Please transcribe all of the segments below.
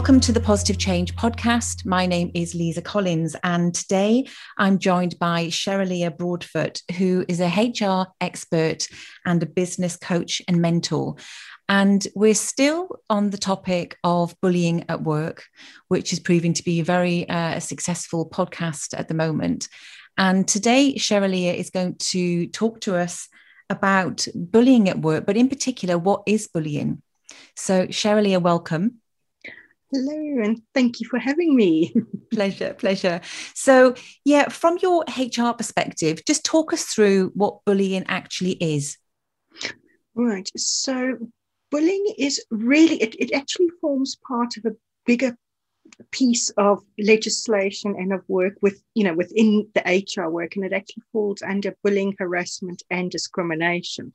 Welcome to the Positive Change podcast. My name is Lisa Collins, and today I'm joined by Sheralia Broadfoot, who is a HR expert and a business coach and mentor. And we're still on the topic of bullying at work, which is proving to be a very uh, successful podcast at the moment. And today, Sheralia is going to talk to us about bullying at work, but in particular, what is bullying? So, Sheralia, welcome. Hello, and thank you for having me. pleasure, pleasure. So, yeah, from your HR perspective, just talk us through what bullying actually is. Right. So, bullying is really, it, it actually forms part of a bigger piece of legislation and of work with, you know, within the HR work, and it actually falls under bullying, harassment, and discrimination.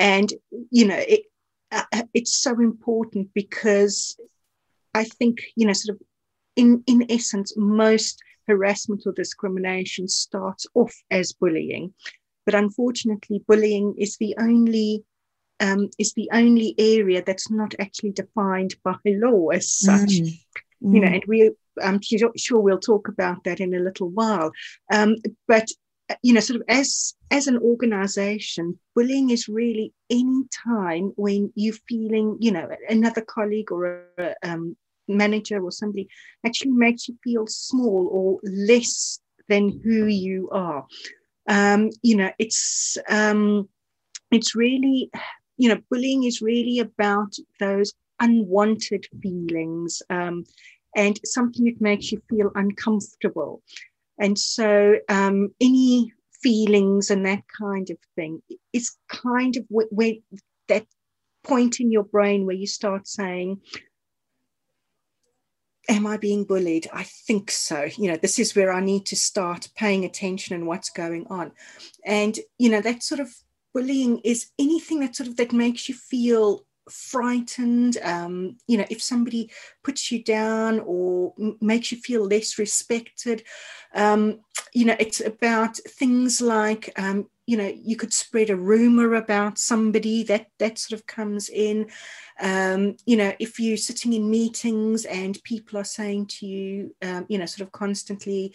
And, you know, it, uh, it's so important because I think, you know, sort of in, in essence, most harassment or discrimination starts off as bullying. But unfortunately, bullying is the only um, is the only area that's not actually defined by law as such. Mm. Mm. You know, and we I'm sure we'll talk about that in a little while. Um, but you know, sort of as as an organization, bullying is really any time when you're feeling, you know, another colleague or a, um, manager or somebody actually makes you feel small or less than who you are. Um, you know, it's um, it's really, you know, bullying is really about those unwanted feelings um, and something that makes you feel uncomfortable. And so, um, any feelings and that kind of thing is kind of where, where that point in your brain where you start saying, am I being bullied? I think so. You know, this is where I need to start paying attention and what's going on. And, you know, that sort of bullying is anything that sort of that makes you feel frightened um, you know if somebody puts you down or m- makes you feel less respected um, you know it's about things like um, you know you could spread a rumor about somebody that that sort of comes in um, you know if you're sitting in meetings and people are saying to you um, you know sort of constantly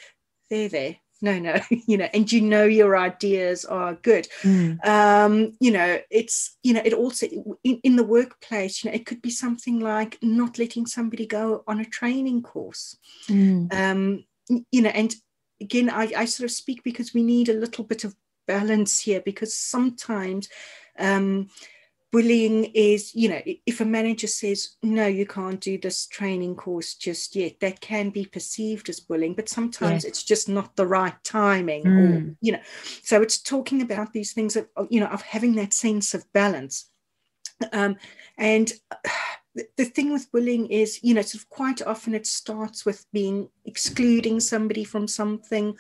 there there no no you know and you know your ideas are good mm. um you know it's you know it also in, in the workplace you know it could be something like not letting somebody go on a training course mm. um you know and again I, I sort of speak because we need a little bit of balance here because sometimes um, bullying is, you know, if a manager says, no, you can't do this training course just yet, that can be perceived as bullying, but sometimes yeah. it's just not the right timing, mm. or, you know. So it's talking about these things of, you know, of having that sense of balance. Um, and the thing with bullying is, you know, sort of quite often it starts with being excluding somebody from something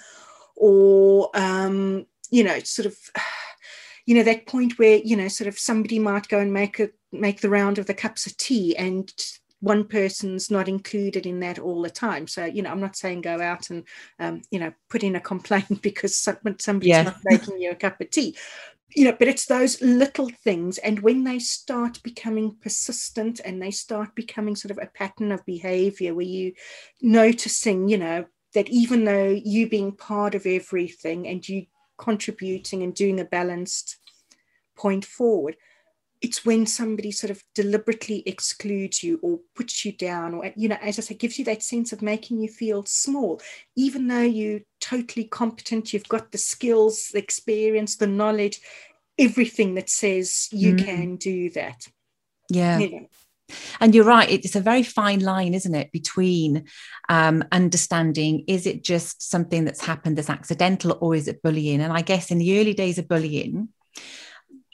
or um, you know, sort of, you know, that point where, you know, sort of somebody might go and make a make the round of the cups of tea and one person's not included in that all the time. So, you know, I'm not saying go out and, um, you know, put in a complaint because somebody's yeah. not making you a cup of tea. You know, but it's those little things. And when they start becoming persistent and they start becoming sort of a pattern of behavior where you noticing, you know, that even though you being part of everything and you contributing and doing a balanced point forward. It's when somebody sort of deliberately excludes you or puts you down, or, you know, as I said, gives you that sense of making you feel small, even though you're totally competent, you've got the skills, the experience, the knowledge, everything that says you mm. can do that. Yeah. You know, and you're right, it's a very fine line, isn't it, between um, understanding is it just something that's happened that's accidental or is it bullying? And I guess in the early days of bullying,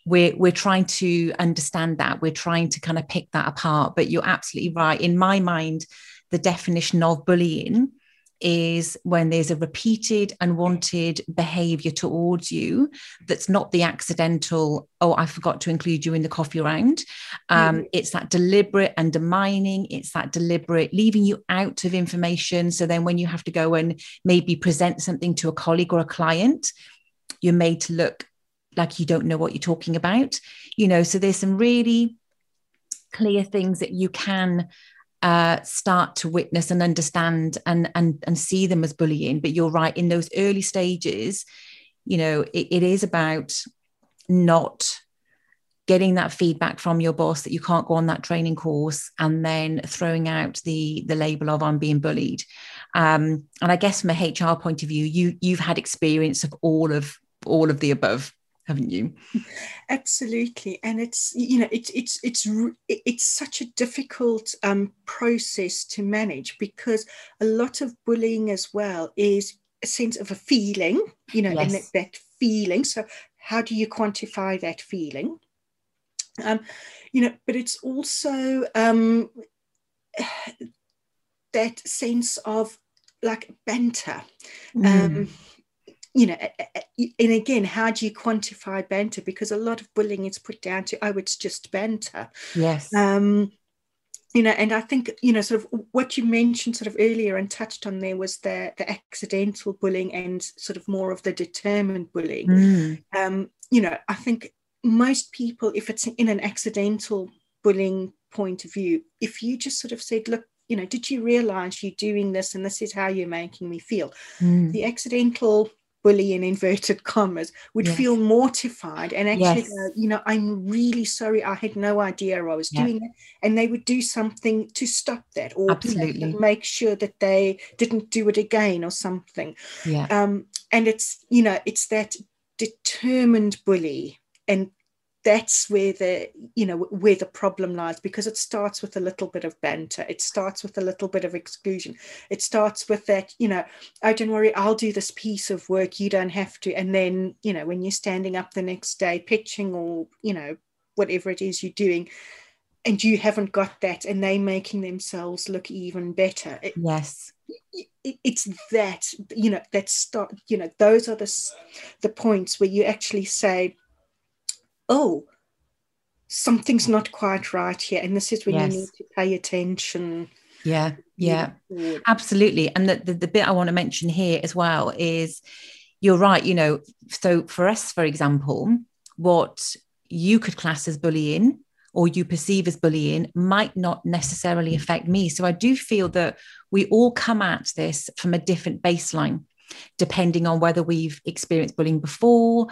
we're, we're trying to understand that. We're trying to kind of pick that apart. But you're absolutely right. In my mind, the definition of bullying is when there's a repeated unwanted behavior towards you that's not the accidental oh i forgot to include you in the coffee round. Um, mm. it's that deliberate undermining it's that deliberate leaving you out of information. So then when you have to go and maybe present something to a colleague or a client you're made to look like you don't know what you're talking about you know? So there's some really clear things that you can uh, start to witness and understand and and and see them as bullying. But you're right in those early stages, you know, it, it is about not getting that feedback from your boss that you can't go on that training course and then throwing out the the label of i'm being bullied um, and i guess from a hr point of view you you've had experience of all of all of the above haven't you absolutely and it's you know it's it's it's it's such a difficult um, process to manage because a lot of bullying as well is a sense of a feeling you know yes. and that, that feeling so how do you quantify that feeling um, you know, but it's also um, that sense of like banter. Mm. Um, you know, and again, how do you quantify banter? Because a lot of bullying is put down to, oh, it's just banter. Yes. Um, you know, and I think, you know, sort of what you mentioned sort of earlier and touched on there was the, the accidental bullying and sort of more of the determined bullying. Mm. Um, you know, I think most people, if it's in an accidental bullying point of view, if you just sort of said, look, you know, did you realize you're doing this and this is how you're making me feel? Mm. The accidental bully in inverted commas would yes. feel mortified and actually yes. go, you know, I'm really sorry. I had no idea I was doing it. And they would do something to stop that or Absolutely. Make sure that they didn't do it again or something. Yeah. Um, and it's, you know, it's that determined bully and that's where the you know where the problem lies because it starts with a little bit of banter. It starts with a little bit of exclusion. It starts with that you know oh don't worry i'll do this piece of work. You don't have to. And then you know when you're standing up the next day pitching or you know whatever it is you're doing and you haven't got that and they making themselves look even better it, yes. it's that you know that start you know those are the the points where you actually say oh, something's not quite right here. And this is when yes. you need to pay attention. Yeah, yeah, absolutely. And the, the, the bit I want to mention here as well is you're right, you know, so for us, for example, what you could class as bullying or you perceive as bullying might not necessarily affect me. So I do feel that we all come at this from a different baseline, depending on whether we've experienced bullying before,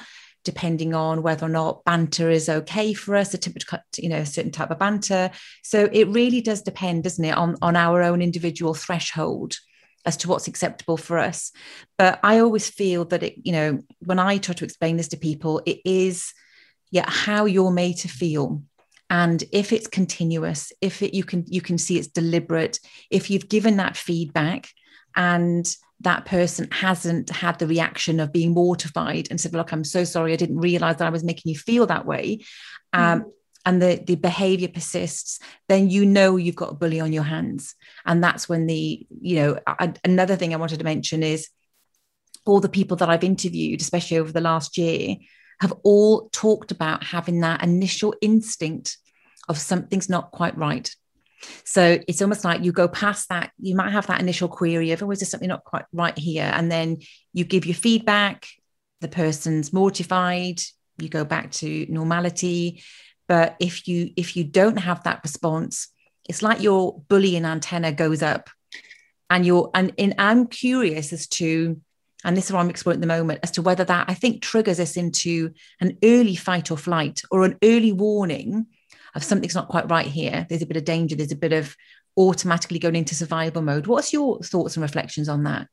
depending on whether or not banter is okay for us, a typical, you know, a certain type of banter. So it really does depend, doesn't it, on, on our own individual threshold as to what's acceptable for us. But I always feel that it, you know, when I try to explain this to people, it is yeah, how you're made to feel. And if it's continuous, if it you can you can see it's deliberate, if you've given that feedback and that person hasn't had the reaction of being mortified and said, Look, I'm so sorry. I didn't realize that I was making you feel that way. Um, mm. And the, the behavior persists, then you know you've got a bully on your hands. And that's when the, you know, I, another thing I wanted to mention is all the people that I've interviewed, especially over the last year, have all talked about having that initial instinct of something's not quite right so it's almost like you go past that. You might have that initial query of, oh, is there something not quite right here? And then you give your feedback. The person's mortified. You go back to normality. But if you if you don't have that response, it's like your bullying antenna goes up, and you're and, I'm curious as to and this is what I'm exploring at the moment, as to whether that I think triggers us into an early fight or flight or an early warning of something's not quite right here. There's a bit of danger. There's a bit of automatically going into survival mode. What's your thoughts and reflections on that?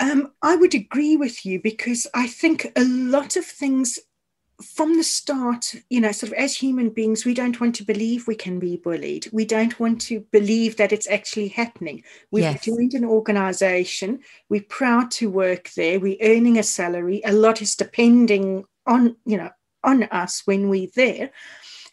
Um, I would agree with you because I think a lot of things from the start, you know, sort of as human beings, we don't want to believe we can be bullied. We don't want to believe that it's actually happening. We've yes. joined an organization, we're proud to work there, we're earning a salary, a lot is depending on, you know, on us when we're there.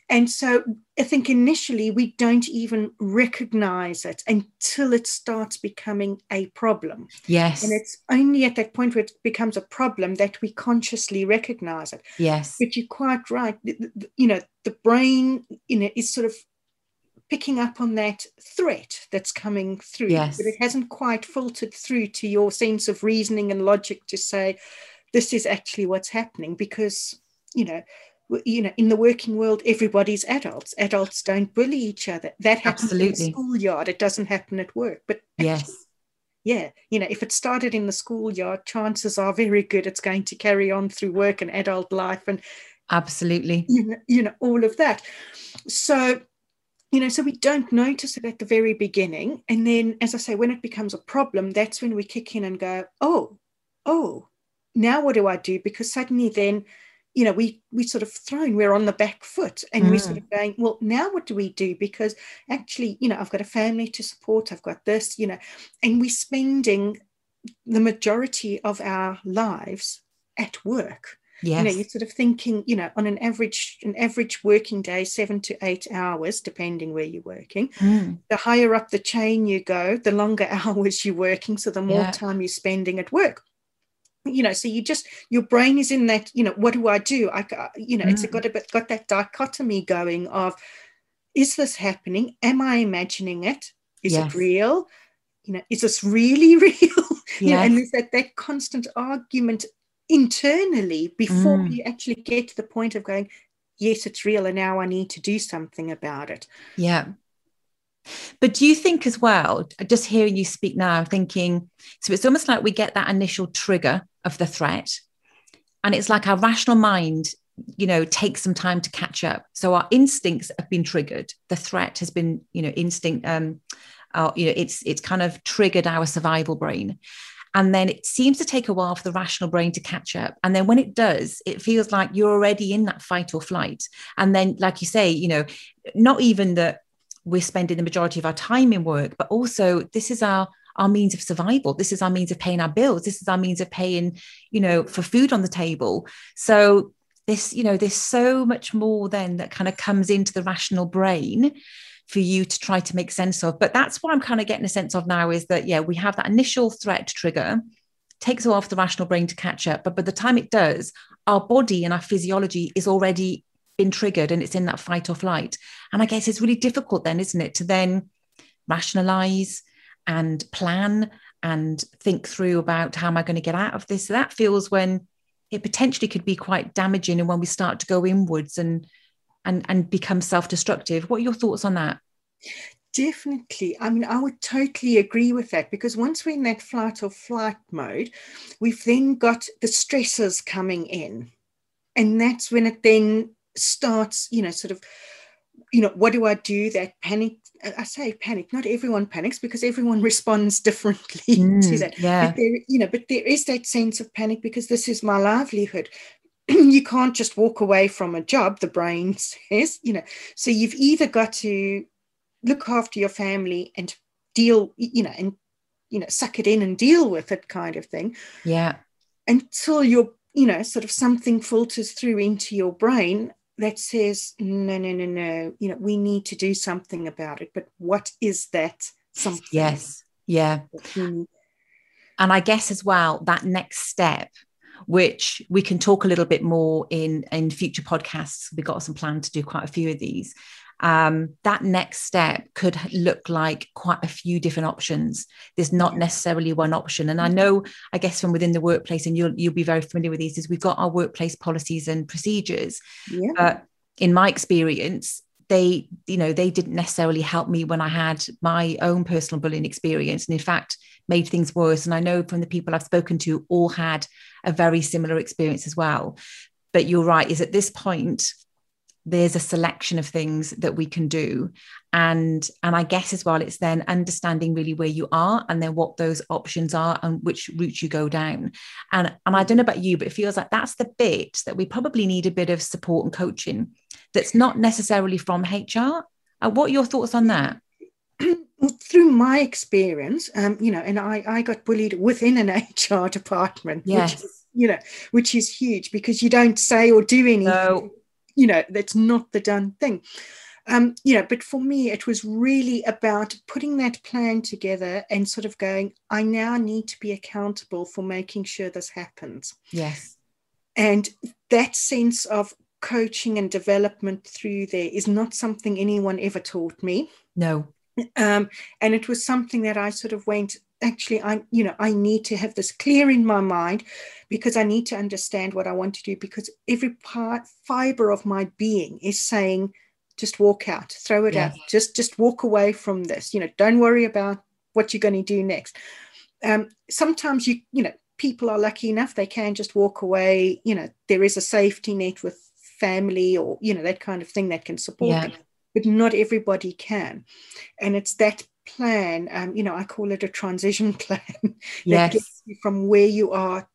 And so I think initially we don't even recognize it until it starts becoming a problem. Yes. And it's only at that point where it becomes a problem that we consciously recognize it. Yes. But you're quite right. You know, the brain, you know, is sort of picking up on that threat that's coming through. Yes. But it hasn't quite filtered through to your sense of reasoning and logic to say, this is actually what's happening because, you know, you know in the working world everybody's adults. Adults don't bully each other. That happens Absolutely. in the schoolyard. It doesn't happen at work but yes. Yeah you know if it started in the schoolyard chances are very good it's going to carry on through work and adult life and absolutely. you know, you know all of that. So you know so we don't notice it at the very beginning. And then as i say when it becomes a problem that's when we kick in and go oh oh now what do i do? Because suddenly then you know we we sort of thrown we're on the back foot and mm. we're sort of going well now what do we do because actually you know i've got a family to support i've got this you know and we're spending the majority of our lives at work yes. you know you're sort of thinking you know on an average an average working day seven to eight hours depending where you're working mm. the higher up the chain you go the longer hours you're working so the more yeah. time you're spending at work you know so you just your brain is in that you know what do i do i you know mm. it's got a bit got that dichotomy going of is this happening am i imagining it is yes. it real you know is this really real yes. you know and there's that that constant argument internally before mm. you actually get to the point of going yes it's real and now i need to do something about it yeah but do you think as well, just hearing you speak now, thinking, so it's almost like we get that initial trigger of the threat. And it's like our rational mind, you know, takes some time to catch up. So our instincts have been triggered. The threat has been, you know, instinct, um, uh, you know, it's it's kind of triggered our survival brain. And then it seems to take a while for the rational brain to catch up. And then when it does, it feels like you're already in that fight or flight. And then, like you say, you know, not even that we're spending the majority of our time in work, but also this is our our means of survival. This is our means of paying our bills. This is our means of paying, you know, for food on the table. So this, you know, there's so much more then that kind of comes into the rational brain for you to try to make sense of. But that's what I'm kind of getting a sense of now is that, yeah, we have that initial threat trigger, takes a while for the rational brain to catch up. But by the time it does, our body and our physiology is already been triggered and it's in that fight or flight. And I guess it's really difficult then, isn't it, to then rationalize and plan and think through about how am I going to get out of this. So that feels when it potentially could be quite damaging and when we start to go inwards and and and become self-destructive. What are your thoughts on that? Definitely. I mean, I would totally agree with that because once we're in that flight or flight mode, we've then got the stresses coming in. And that's when it then starts, you know, sort of, you know, what do I do? That panic. I say panic. Not everyone panics because everyone responds differently mm, to that. Yeah. But there, you know, but there is that sense of panic because this is my livelihood. you can't just walk away from a job. The brain says, you know, so you've either got to look after your family and deal, you know, and you know, suck it in and deal with it, kind of thing. Yeah. Until you're you know, sort of something filters through into your brain that says, no, no, no, no, you know, we need to do something about it. But what is that something? Yes. Yeah. And I guess as well, that next step, which we can talk a little bit more in in future podcasts. We've got some plan to do quite a few of these um, that next step could look like quite a few different options. There's not necessarily one option. And I know, I guess, from within the workplace, and you'll you'll be very familiar with these, is we've got our workplace policies and procedures. Yeah. But in my experience, they, you know, they didn't necessarily help me when I had my own personal bullying experience. And in fact, made things worse. And I know from the people I've spoken to, all had a very similar experience as well. But you're right, is at this point, there's a selection of things that we can do. And and i guess as well it's then understanding really where you are and then what those options are and which route you go down. And and i don't know about you but it feels like that's the bit that we probably need a bit of support and coaching that's not necessarily from hr uh, what are your thoughts on that? Through my experience um you know and i i got bullied within an hr department yes. which you know which is huge because you don't say or do anything no you know that's not the done thing um, you know, but for me, it was really about putting that plan together and sort of going, I now need to be accountable for making sure this happens. Yes. And that sense of coaching and development through there is not something anyone ever taught me. No. Um, and it was something that I sort of went, actually i you know i need to have this clear in my mind because i need to understand what i want to do because every part fiber of my being is saying just walk out. Throw it out. Just just walk away from this. You know don't worry about what you're going to do next. Um, sometimes you you know people are lucky enough they can just walk away. You know there is a safety net with family or you know that kind of thing that can support yeah. them but not everybody can. And it's that plan um, you know i call it a transition plan that yes. gets you from where you are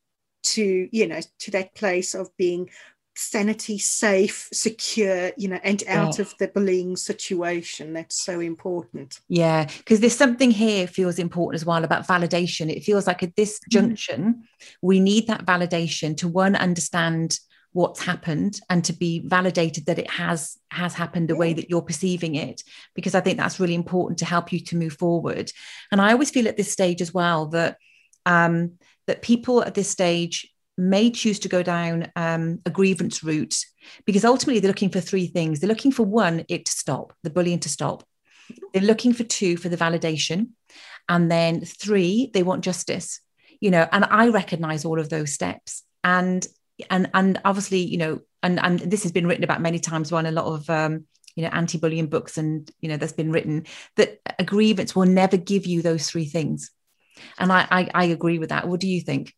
to you know to that place of being sanity safe secure you know and out yeah. of the bullying situation that's so important yeah because there's something here feels important as well about validation it feels like at this mm-hmm. junction mm-hmm. we need that validation to one understand what's happened and to be validated that it has has happened the way that you're perceiving it because i think that's really important to help you to move forward and i always feel at this stage as well that um that people at this stage may choose to go down um, a grievance route because ultimately they're looking for three things. They're looking for one, it to stop, the bullying to stop. They're looking for two, for the validation. And then three, they want justice. You know, and I recognize all of those steps. And and and obviously, you know, and and this has been written about many times on a lot of um, you know anti-bullying books and you know that's been written that a grievance will never give you those three things. And I, I i agree with that. What do you think?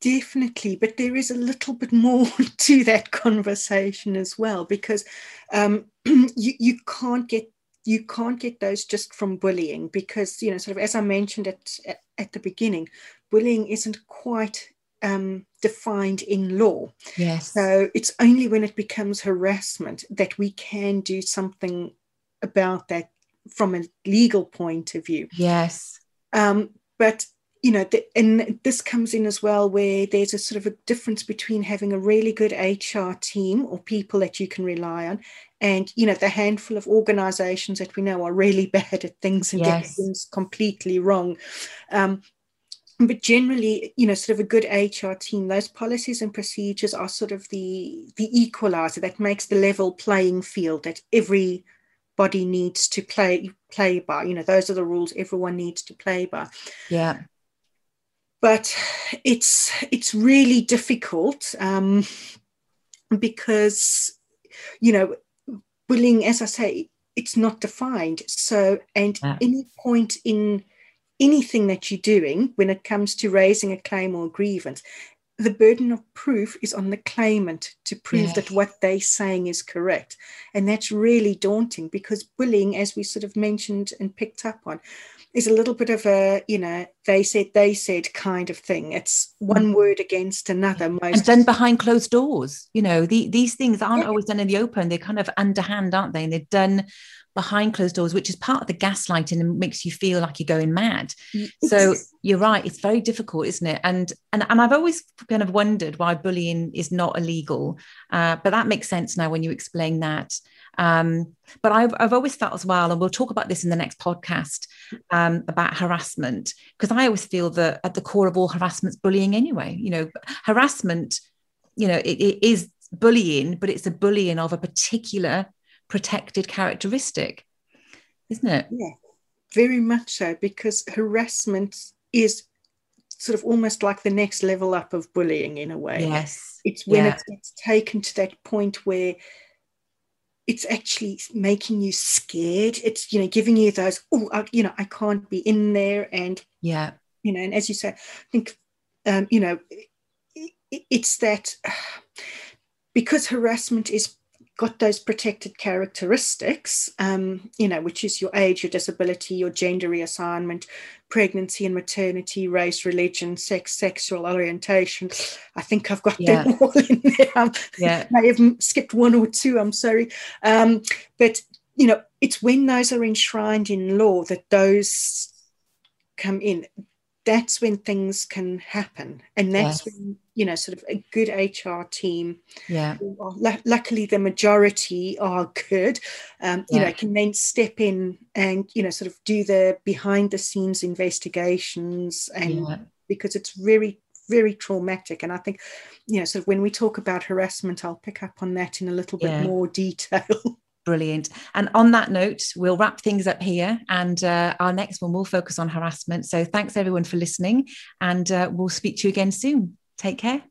Definitely, but there is a little bit more to that conversation as well because um, you you can't get you can't get those just from bullying because you know sort of as I mentioned at at the beginning, bullying isn't quite um, defined in law. Yes. So it's only when it becomes harassment that we can do something about that from a legal point of view. Yes. Um, but you know, the, and this comes in as well, where there's a sort of a difference between having a really good HR team or people that you can rely on, and you know, the handful of organisations that we know are really bad at things and yes. get things completely wrong. Um, but generally, you know, sort of a good HR team, those policies and procedures are sort of the the equalizer that makes the level playing field that every body needs to play play by. You know those are the rules everyone needs to play by. Yeah. But it's it's really difficult um, because you know bullying as i say it's not defined. So and yeah. any point in anything that you're doing when it comes to raising a claim or a grievance the burden of proof is on the claimant to prove yes. that what they're saying is correct and that's really daunting because bullying as we sort of mentioned and picked up on is a little bit of a you know they said they said kind of thing it's one mm. word against another most and done behind closed doors you know the, these things aren't yeah. always done in the open they're kind of underhand aren't they and they're done behind closed doors which is part of the gaslighting and makes you feel like you're going mad. It's, so you're right it's very difficult isn't it? And and, and i've always kind of wondered why bullying is not illegal. Uh, but that makes sense now when you explain that. Um, but I've, I've always felt as well, and we'll talk about this in the next podcast um, about harassment, because I always feel that at the core of all harassment's bullying anyway. You know, harassment, you know, it, it is bullying, but it's a bullying of a particular protected characteristic, isn't it? Yeah, very much so, because harassment is sort of almost like the next level up of bullying in a way. Yes. It's when yeah. it's taken to that point where it's actually making you scared it's you know giving you those oh you know i can't be in there and yeah you know and as you say i think um, you know it, it's that because harassment is got those protected characteristics, um, you know, which is your age, your disability, your gender reassignment, pregnancy and maternity, race, religion, sex, sexual orientation. I think I've got yeah. them all in there. Um, yeah. I have skipped one or two, I'm sorry. Um, but, you know, it's when those are enshrined in law that those come in that's when things can happen and that's yes. when you know sort of a good hr team yeah l- luckily the majority are good um, you yeah. know can then step in and you know sort of do the behind the scenes investigations and yeah. because it's very very traumatic and i think you know sort of when we talk about harassment i'll pick up on that in a little bit more detail Brilliant. And on that note, we'll wrap things up here. And uh, our next one will focus on harassment. So thanks everyone for listening. And uh, we'll speak to you again soon. Take care.